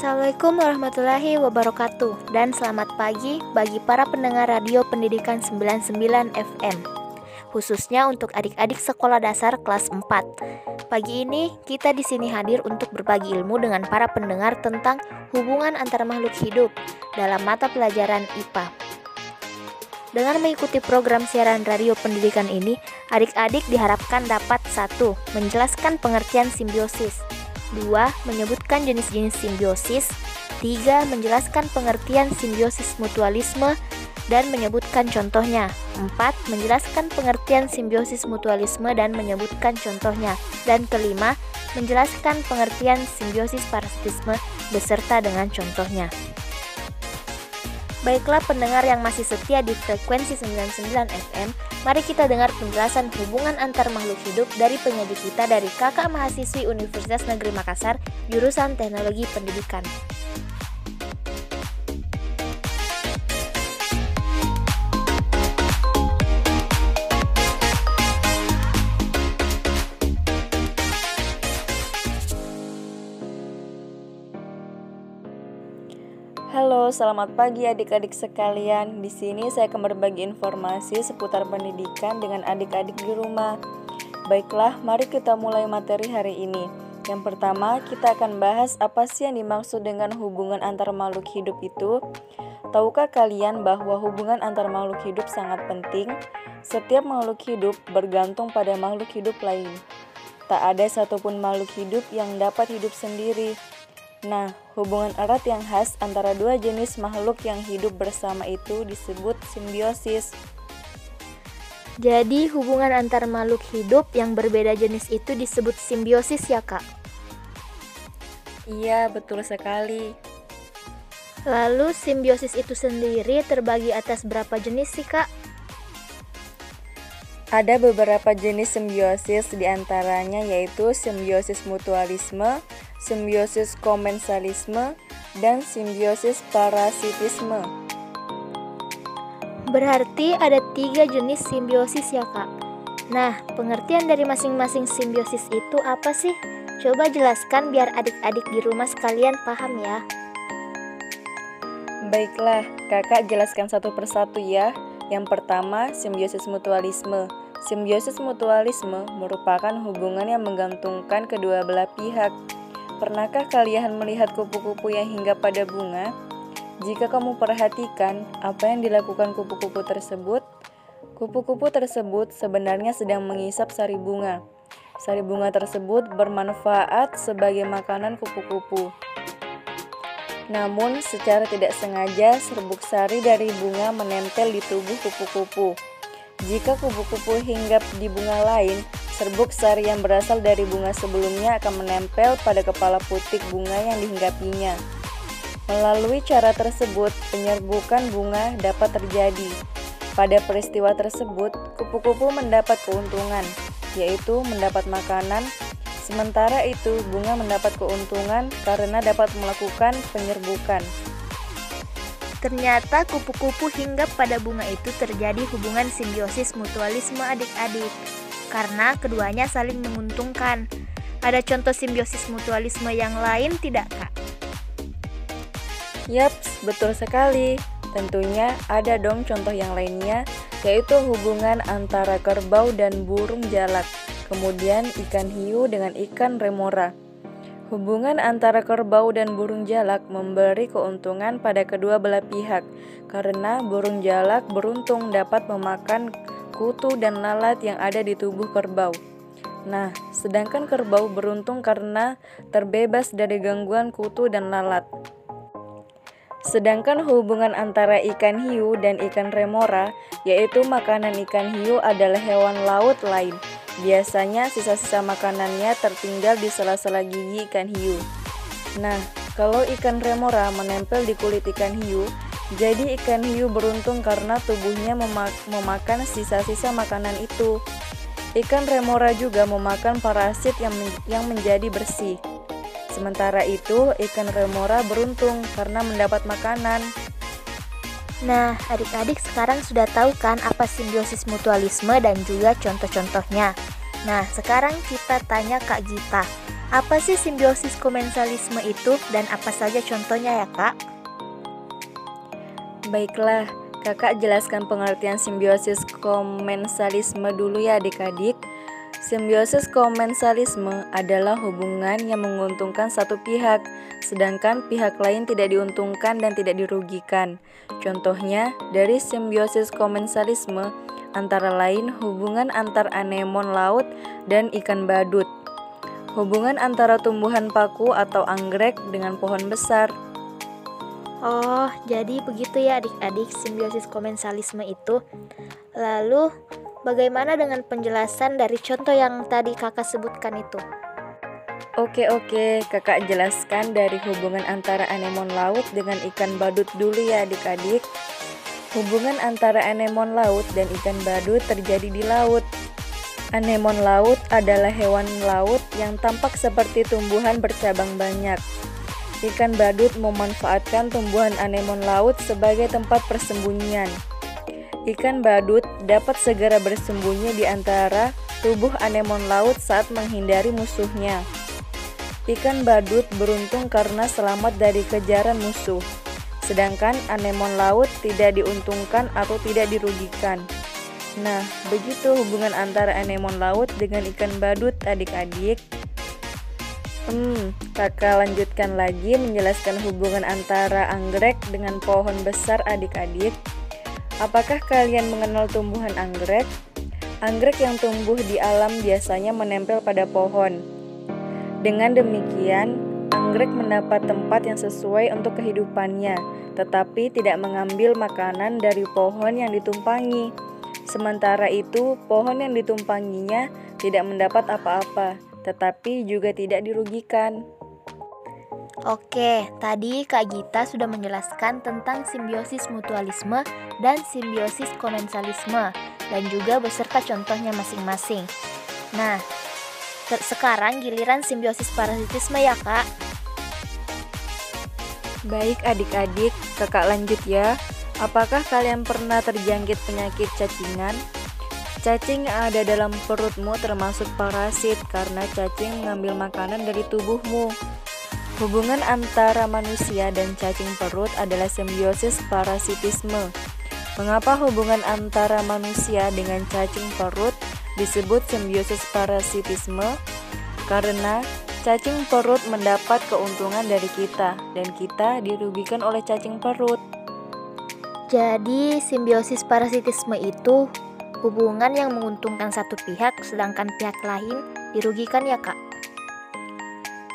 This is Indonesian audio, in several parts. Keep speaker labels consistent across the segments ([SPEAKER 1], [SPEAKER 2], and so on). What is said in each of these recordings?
[SPEAKER 1] Assalamualaikum warahmatullahi wabarakatuh dan selamat pagi bagi para pendengar radio pendidikan 99 FM khususnya untuk adik-adik sekolah dasar kelas 4. Pagi ini kita di sini hadir untuk berbagi ilmu dengan para pendengar tentang hubungan antar makhluk hidup dalam mata pelajaran IPA. Dengan mengikuti program siaran radio pendidikan ini, adik-adik diharapkan dapat satu Menjelaskan pengertian simbiosis 2. Menyebutkan jenis-jenis simbiosis 3. Menjelaskan pengertian simbiosis mutualisme dan menyebutkan contohnya 4. Menjelaskan pengertian simbiosis mutualisme dan menyebutkan contohnya Dan kelima, menjelaskan pengertian simbiosis parasitisme beserta dengan contohnya Baiklah pendengar yang masih setia di frekuensi 99 FM, mari kita dengar penjelasan hubungan antar makhluk hidup dari penyaji kita dari kakak mahasiswi Universitas Negeri Makassar, jurusan Teknologi Pendidikan.
[SPEAKER 2] Selamat pagi adik-adik sekalian. Di sini saya akan berbagi informasi seputar pendidikan dengan adik-adik di rumah. Baiklah, mari kita mulai materi hari ini. Yang pertama, kita akan bahas apa sih yang dimaksud dengan hubungan antar makhluk hidup itu. Tahukah kalian bahwa hubungan antar makhluk hidup sangat penting? Setiap makhluk hidup bergantung pada makhluk hidup lain. Tak ada satupun makhluk hidup yang dapat hidup sendiri. Nah, hubungan erat yang khas antara dua jenis makhluk yang hidup bersama itu disebut simbiosis.
[SPEAKER 1] Jadi, hubungan antar makhluk hidup yang berbeda jenis itu disebut simbiosis ya, Kak?
[SPEAKER 2] Iya, betul sekali.
[SPEAKER 1] Lalu, simbiosis itu sendiri terbagi atas berapa jenis sih, Kak?
[SPEAKER 2] Ada beberapa jenis simbiosis di antaranya yaitu simbiosis mutualisme, simbiosis komensalisme, dan simbiosis parasitisme.
[SPEAKER 1] Berarti ada tiga jenis simbiosis ya kak? Nah, pengertian dari masing-masing simbiosis itu apa sih? Coba jelaskan biar adik-adik di rumah sekalian paham ya.
[SPEAKER 2] Baiklah, kakak jelaskan satu persatu ya. Yang pertama, simbiosis mutualisme. Simbiosis mutualisme merupakan hubungan yang menggantungkan kedua belah pihak. Pernahkah kalian melihat kupu-kupu yang hinggap pada bunga? Jika kamu perhatikan apa yang dilakukan kupu-kupu tersebut, kupu-kupu tersebut sebenarnya sedang mengisap sari bunga. Sari bunga tersebut bermanfaat sebagai makanan kupu-kupu. Namun, secara tidak sengaja, serbuk sari dari bunga menempel di tubuh kupu-kupu. Jika kupu-kupu hinggap di bunga lain, serbuk sari yang berasal dari bunga sebelumnya akan menempel pada kepala putik bunga yang dihinggapinya. Melalui cara tersebut, penyerbukan bunga dapat terjadi. Pada peristiwa tersebut, kupu-kupu mendapat keuntungan, yaitu mendapat makanan Sementara itu, bunga mendapat keuntungan karena dapat melakukan penyerbukan.
[SPEAKER 1] Ternyata kupu-kupu hinggap pada bunga itu terjadi hubungan simbiosis mutualisme adik-adik karena keduanya saling menguntungkan. Ada contoh simbiosis mutualisme yang lain tidak, Kak?
[SPEAKER 2] Yaps, betul sekali. Tentunya ada dong contoh yang lainnya, yaitu hubungan antara kerbau dan burung jalak kemudian ikan hiu dengan ikan remora. Hubungan antara kerbau dan burung jalak memberi keuntungan pada kedua belah pihak karena burung jalak beruntung dapat memakan kutu dan lalat yang ada di tubuh kerbau. Nah, sedangkan kerbau beruntung karena terbebas dari gangguan kutu dan lalat. Sedangkan hubungan antara ikan hiu dan ikan remora, yaitu makanan ikan hiu adalah hewan laut lain Biasanya sisa-sisa makanannya tertinggal di sela-sela gigi ikan hiu. Nah, kalau ikan remora menempel di kulit ikan hiu, jadi ikan hiu beruntung karena tubuhnya memak memakan sisa-sisa makanan itu. Ikan remora juga memakan parasit yang, men yang menjadi bersih. Sementara itu, ikan remora beruntung karena mendapat makanan.
[SPEAKER 1] Nah, adik-adik sekarang sudah tahu kan apa simbiosis mutualisme dan juga contoh-contohnya. Nah, sekarang kita tanya Kak Gita. Apa sih simbiosis komensalisme itu dan apa saja contohnya ya kak?
[SPEAKER 2] Baiklah, kakak jelaskan pengertian simbiosis komensalisme dulu ya adik-adik. Simbiosis komensalisme adalah hubungan yang menguntungkan satu pihak, sedangkan pihak lain tidak diuntungkan dan tidak dirugikan. Contohnya, dari simbiosis komensalisme antara lain hubungan antar anemon laut dan ikan badut. Hubungan antara tumbuhan paku atau anggrek dengan pohon besar.
[SPEAKER 1] Oh, jadi begitu ya adik-adik simbiosis komensalisme itu. Lalu, bagaimana dengan penjelasan dari contoh yang tadi kakak sebutkan itu?
[SPEAKER 2] Oke oke, kakak jelaskan dari hubungan antara anemon laut dengan ikan badut dulu ya adik-adik. Hubungan antara anemon laut dan ikan badut terjadi di laut. Anemon laut adalah hewan laut yang tampak seperti tumbuhan bercabang banyak. Ikan badut memanfaatkan tumbuhan anemon laut sebagai tempat persembunyian. Ikan badut dapat segera bersembunyi di antara tubuh anemon laut saat menghindari musuhnya. Ikan badut beruntung karena selamat dari kejaran musuh, sedangkan anemon laut tidak diuntungkan atau tidak dirugikan. Nah, begitu hubungan antara anemon laut dengan ikan badut adik-adik. Hmm, kakak lanjutkan lagi menjelaskan hubungan antara anggrek dengan pohon besar adik-adik. Apakah kalian mengenal tumbuhan anggrek? Anggrek yang tumbuh di alam biasanya menempel pada pohon. Dengan demikian, anggrek mendapat tempat yang sesuai untuk kehidupannya, tetapi tidak mengambil makanan dari pohon yang ditumpangi. Sementara itu, pohon yang ditumpanginya tidak mendapat apa-apa, tetapi juga tidak dirugikan.
[SPEAKER 1] Oke, tadi Kak Gita sudah menjelaskan tentang simbiosis mutualisme dan simbiosis komensalisme dan juga beserta contohnya masing-masing. Nah, sekarang giliran simbiosis parasitisme ya, Kak.
[SPEAKER 2] Baik adik-adik, kakak lanjut ya. Apakah kalian pernah terjangkit penyakit cacingan? Cacing ada dalam perutmu termasuk parasit karena cacing mengambil makanan dari tubuhmu. Hubungan antara manusia dan cacing perut adalah simbiosis parasitisme. Mengapa hubungan antara manusia dengan cacing perut disebut simbiosis parasitisme? Karena cacing perut mendapat keuntungan dari kita dan kita dirugikan oleh cacing perut.
[SPEAKER 1] Jadi, simbiosis parasitisme itu hubungan yang menguntungkan satu pihak sedangkan pihak lain dirugikan ya, Kak?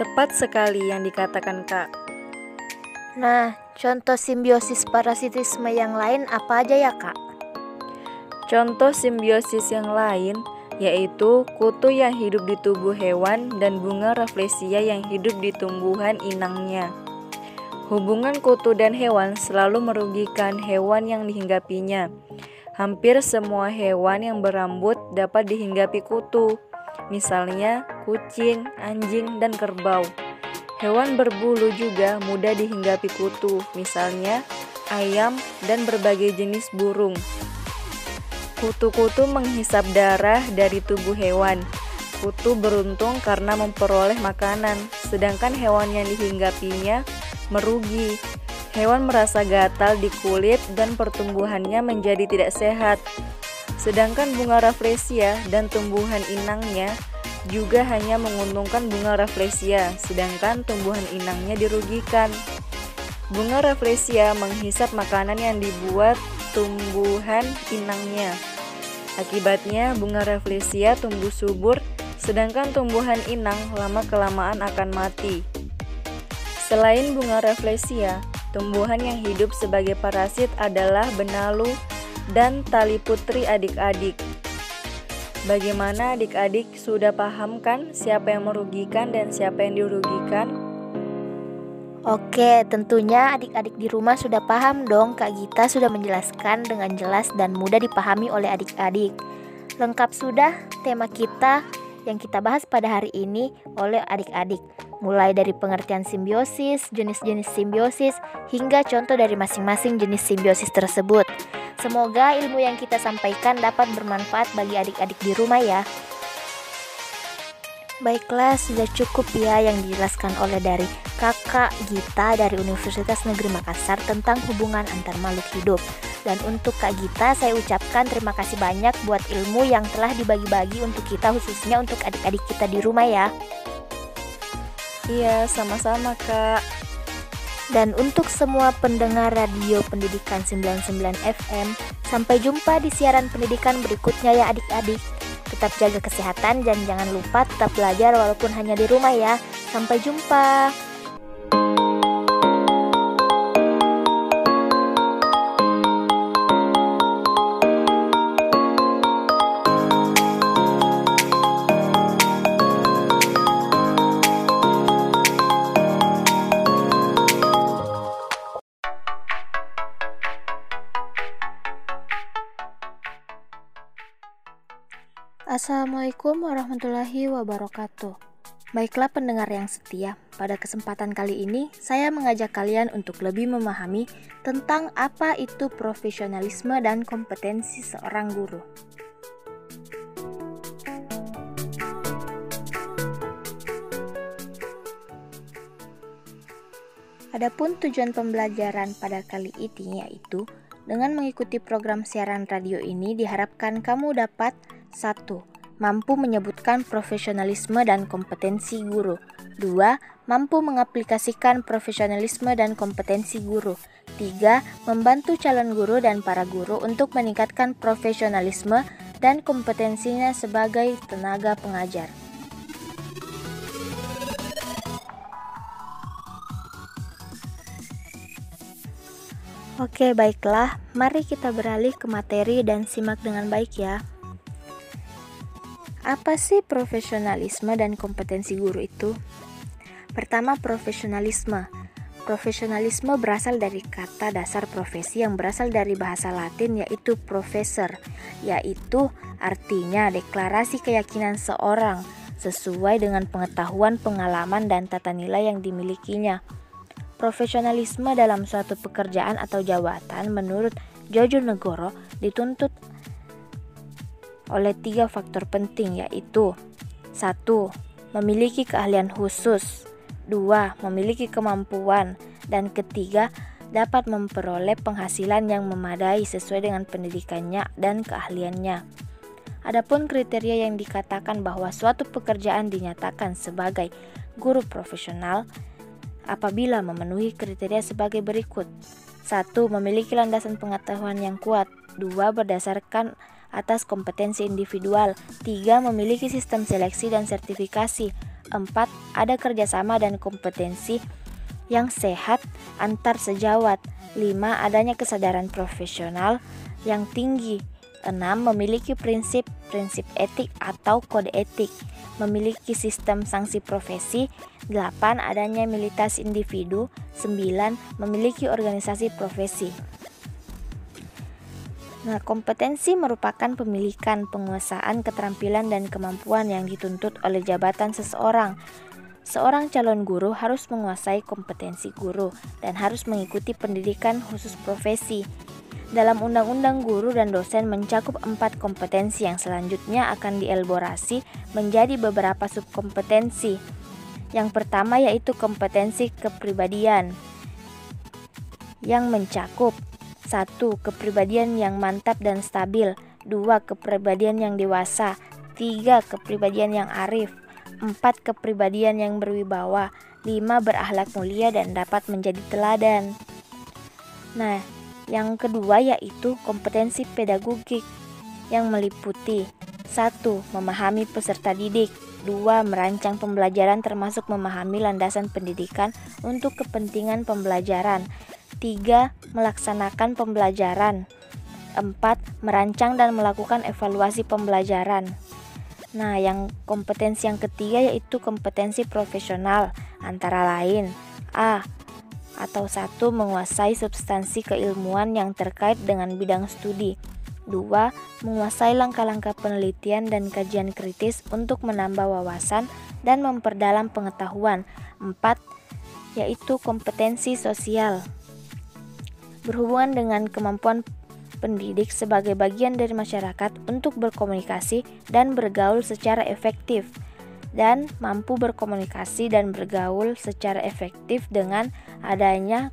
[SPEAKER 2] Tepat sekali yang dikatakan, Kak.
[SPEAKER 1] Nah, contoh simbiosis parasitisme yang lain apa aja ya, Kak?
[SPEAKER 2] Contoh simbiosis yang lain yaitu kutu yang hidup di tubuh hewan dan bunga rafflesia yang hidup di tumbuhan inangnya. Hubungan kutu dan hewan selalu merugikan hewan yang dihinggapinya. Hampir semua hewan yang berambut dapat dihinggapi kutu, misalnya kucing, anjing, dan kerbau. Hewan berbulu juga mudah dihinggapi kutu, misalnya ayam dan berbagai jenis burung. Kutu-kutu menghisap darah dari tubuh hewan. Kutu beruntung karena memperoleh makanan, sedangkan hewan yang dihinggapinya merugi. Hewan merasa gatal di kulit dan pertumbuhannya menjadi tidak sehat. Sedangkan bunga rafflesia dan tumbuhan inangnya juga hanya menguntungkan bunga rafflesia, sedangkan tumbuhan inangnya dirugikan. Bunga rafflesia menghisap makanan yang dibuat tumbuhan inangnya. Akibatnya, bunga rafflesia tumbuh subur, sedangkan tumbuhan inang lama-kelamaan akan mati. Selain bunga rafflesia, tumbuhan yang hidup sebagai parasit adalah benalu dan tali putri adik-adik. Bagaimana adik-adik sudah paham kan siapa yang merugikan dan siapa yang dirugikan?
[SPEAKER 1] Oke, tentunya adik-adik di rumah sudah paham dong Kak Gita sudah menjelaskan dengan jelas dan mudah dipahami oleh adik-adik. Lengkap sudah tema kita yang kita bahas pada hari ini oleh adik-adik mulai dari pengertian simbiosis, jenis-jenis simbiosis, hingga contoh dari masing-masing jenis simbiosis tersebut. Semoga ilmu yang kita sampaikan dapat bermanfaat bagi adik-adik di rumah ya. Baiklah, sudah cukup ya yang dijelaskan oleh dari kakak Gita dari Universitas Negeri Makassar tentang hubungan antar makhluk hidup. Dan untuk Kak Gita, saya ucapkan terima kasih banyak buat ilmu yang telah dibagi-bagi untuk kita khususnya untuk adik-adik kita di rumah ya.
[SPEAKER 2] Iya, sama-sama Kak.
[SPEAKER 1] Dan untuk semua pendengar radio pendidikan 99 FM, sampai jumpa di siaran pendidikan berikutnya ya adik-adik. Tetap jaga kesehatan dan jangan lupa tetap belajar walaupun hanya di rumah ya. Sampai jumpa. Assalamualaikum warahmatullahi wabarakatuh. Baiklah pendengar yang setia, pada kesempatan kali ini saya mengajak kalian untuk lebih memahami tentang apa itu profesionalisme dan kompetensi seorang guru. Adapun tujuan pembelajaran pada kali ini yaitu dengan mengikuti program siaran radio ini diharapkan kamu dapat 1. Mampu menyebutkan profesionalisme dan kompetensi guru. 2. Mampu mengaplikasikan profesionalisme dan kompetensi guru. 3. Membantu calon guru dan para guru untuk meningkatkan profesionalisme dan kompetensinya sebagai tenaga pengajar. Oke, baiklah. Mari kita beralih ke materi dan simak dengan baik ya. Apa sih profesionalisme dan kompetensi guru itu? Pertama, profesionalisme. Profesionalisme berasal dari kata dasar profesi yang berasal dari bahasa Latin yaitu professor, yaitu artinya deklarasi keyakinan seorang sesuai dengan pengetahuan, pengalaman, dan tata nilai yang dimilikinya. Profesionalisme dalam suatu pekerjaan atau jabatan menurut Jojo Negoro dituntut oleh tiga faktor penting yaitu satu Memiliki keahlian khusus dua Memiliki kemampuan dan ketiga dapat memperoleh penghasilan yang memadai sesuai dengan pendidikannya dan keahliannya. Adapun kriteria yang dikatakan bahwa suatu pekerjaan dinyatakan sebagai guru profesional apabila memenuhi kriteria sebagai berikut. satu Memiliki landasan pengetahuan yang kuat. dua Berdasarkan atas kompetensi individual. 3. Memiliki sistem seleksi dan sertifikasi. 4. Ada kerjasama dan kompetensi yang sehat antar sejawat. 5. Adanya kesadaran profesional yang tinggi. 6. Memiliki prinsip-prinsip etik atau kode etik. Memiliki sistem sanksi profesi. 8. Adanya militas individu. 9. Memiliki organisasi profesi. Nah, kompetensi merupakan pemilikan, penguasaan, keterampilan, dan kemampuan yang dituntut oleh jabatan seseorang. Seorang calon guru harus menguasai kompetensi guru dan harus mengikuti pendidikan khusus profesi. Dalam Undang-Undang Guru dan Dosen mencakup empat kompetensi yang selanjutnya akan dielaborasi menjadi beberapa subkompetensi. Yang pertama yaitu kompetensi kepribadian yang mencakup 1. Kepribadian yang mantap dan stabil 2. Kepribadian yang dewasa 3. Kepribadian yang arif 4. Kepribadian yang berwibawa 5. Berakhlak mulia dan dapat menjadi teladan Nah, yang kedua yaitu kompetensi pedagogik yang meliputi 1. Memahami peserta didik 2. Merancang pembelajaran termasuk memahami landasan pendidikan untuk kepentingan pembelajaran 3. Melaksanakan pembelajaran 4. Merancang dan melakukan evaluasi pembelajaran Nah, yang kompetensi yang ketiga yaitu kompetensi profesional antara lain A. Atau satu menguasai substansi keilmuan yang terkait dengan bidang studi 2. Menguasai langkah-langkah penelitian dan kajian kritis untuk menambah wawasan dan memperdalam pengetahuan 4. Yaitu kompetensi sosial berhubungan dengan kemampuan pendidik sebagai bagian dari masyarakat untuk berkomunikasi dan bergaul secara efektif. dan mampu berkomunikasi dan bergaul secara efektif dengan adanya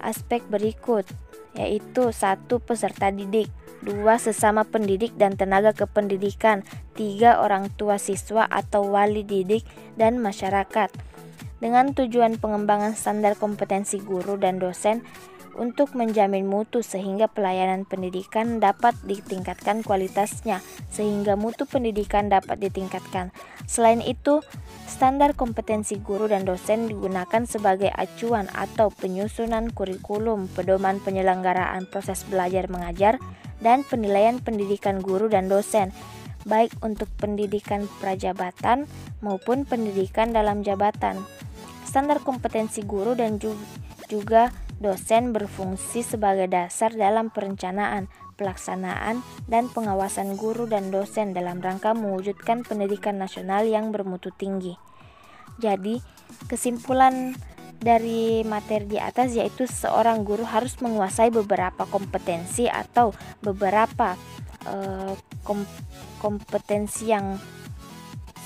[SPEAKER 1] aspek berikut yaitu satu peserta didik, dua sesama pendidik dan tenaga kependidikan, tiga orang tua siswa atau wali didik dan masyarakat. Dengan tujuan pengembangan standar kompetensi guru dan dosen untuk menjamin mutu sehingga pelayanan pendidikan dapat ditingkatkan kualitasnya sehingga mutu pendidikan dapat ditingkatkan. Selain itu, standar kompetensi guru dan dosen digunakan sebagai acuan atau penyusunan kurikulum, pedoman penyelenggaraan proses belajar mengajar dan penilaian pendidikan guru dan dosen baik untuk pendidikan prajabatan maupun pendidikan dalam jabatan. Standar kompetensi guru dan juga Dosen berfungsi sebagai dasar dalam perencanaan, pelaksanaan, dan pengawasan guru dan dosen dalam rangka mewujudkan pendidikan nasional yang bermutu tinggi. Jadi, kesimpulan dari materi di atas yaitu seorang guru harus menguasai beberapa kompetensi atau beberapa uh, kom kompetensi yang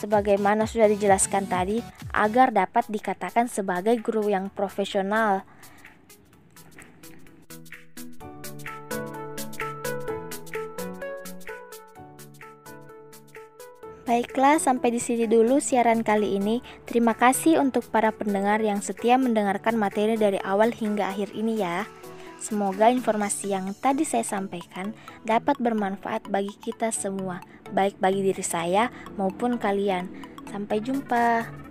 [SPEAKER 1] sebagaimana sudah dijelaskan tadi agar dapat dikatakan sebagai guru yang profesional. Baiklah, sampai di sini dulu siaran kali ini. Terima kasih untuk para pendengar yang setia mendengarkan materi dari awal hingga akhir ini ya. Semoga informasi yang tadi saya sampaikan dapat bermanfaat bagi kita semua, baik bagi diri saya maupun kalian. Sampai jumpa.